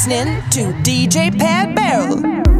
listening to DJ Pat Barrel.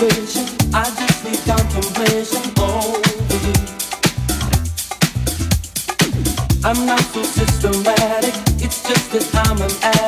Oh. I'm not so systematic, it's just that I'm an addict.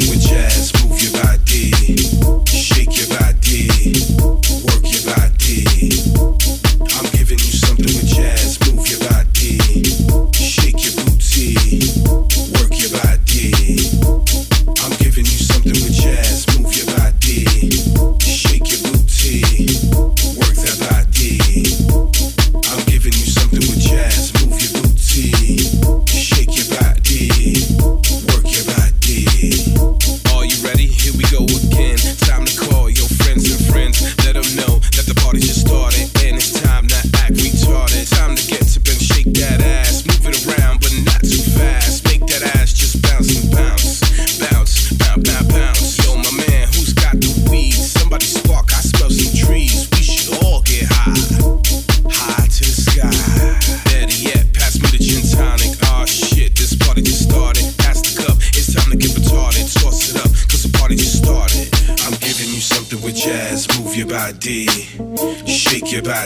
with jazz. Move your body, shake your body, work your body.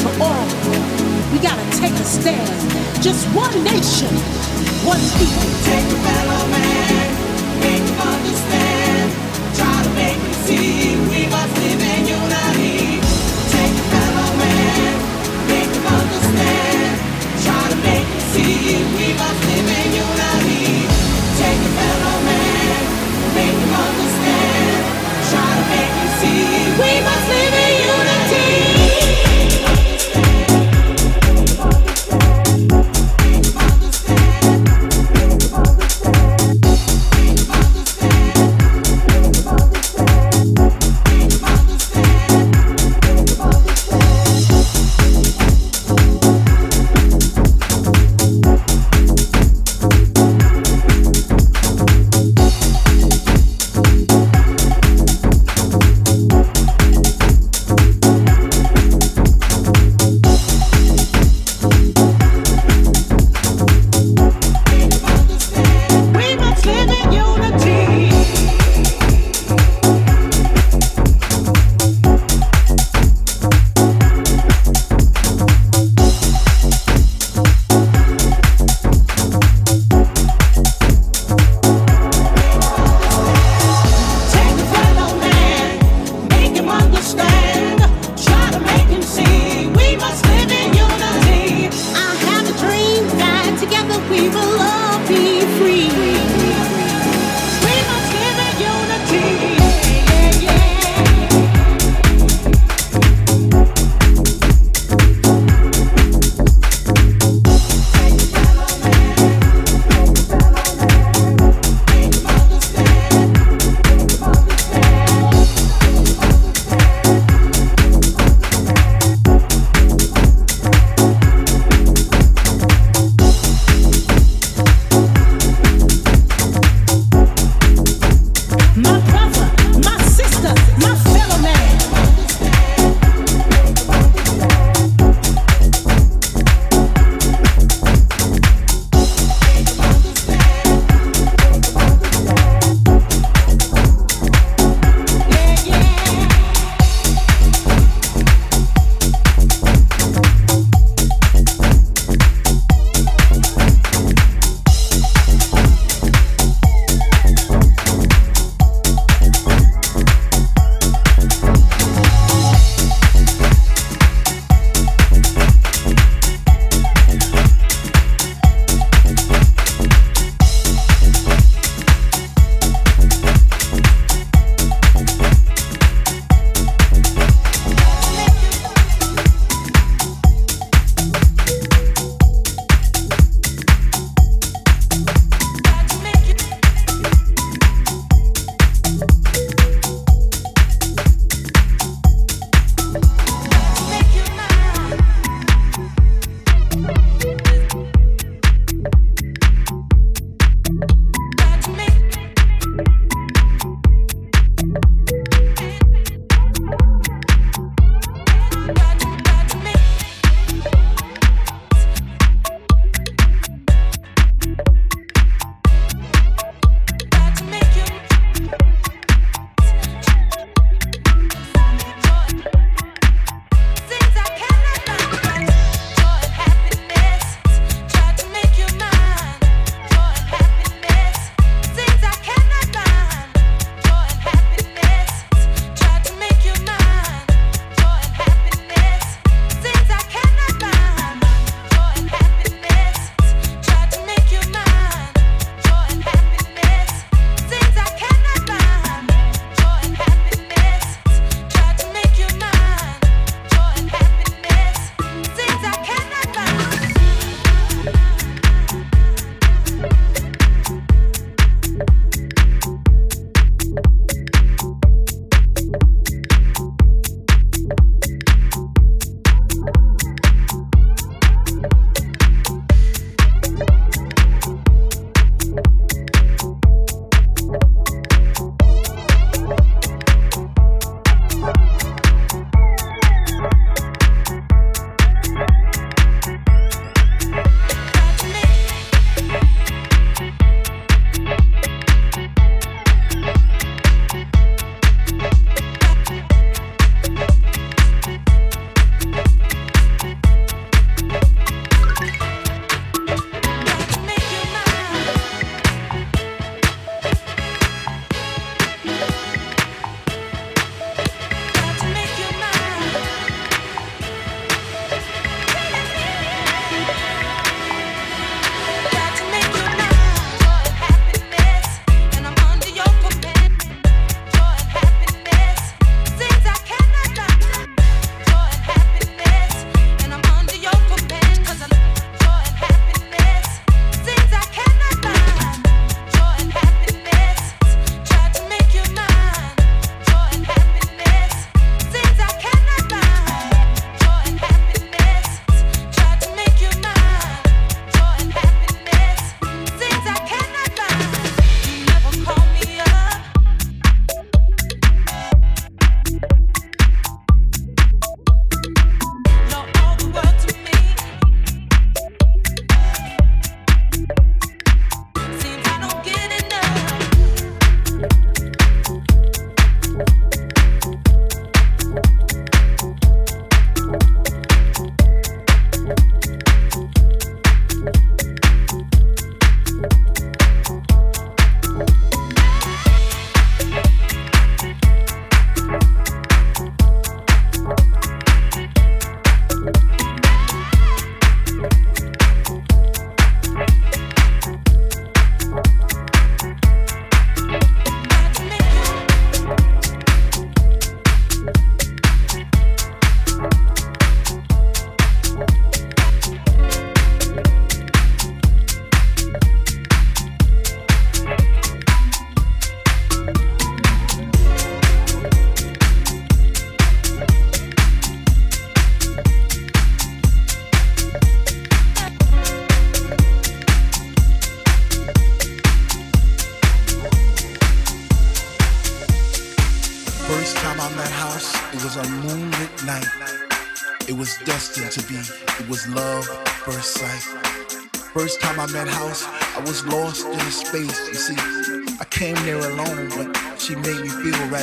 to all. We gotta take a stand. Just one nation, one people. Take a battle, man. My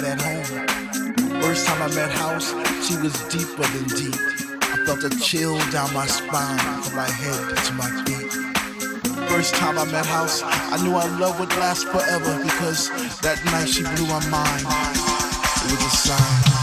me feel right at home. First time I met house, she was deeper than deep. I felt a chill down my spine from my head to my feet. First time I met house, I knew our love would last forever because that night she blew my mind. It was a sign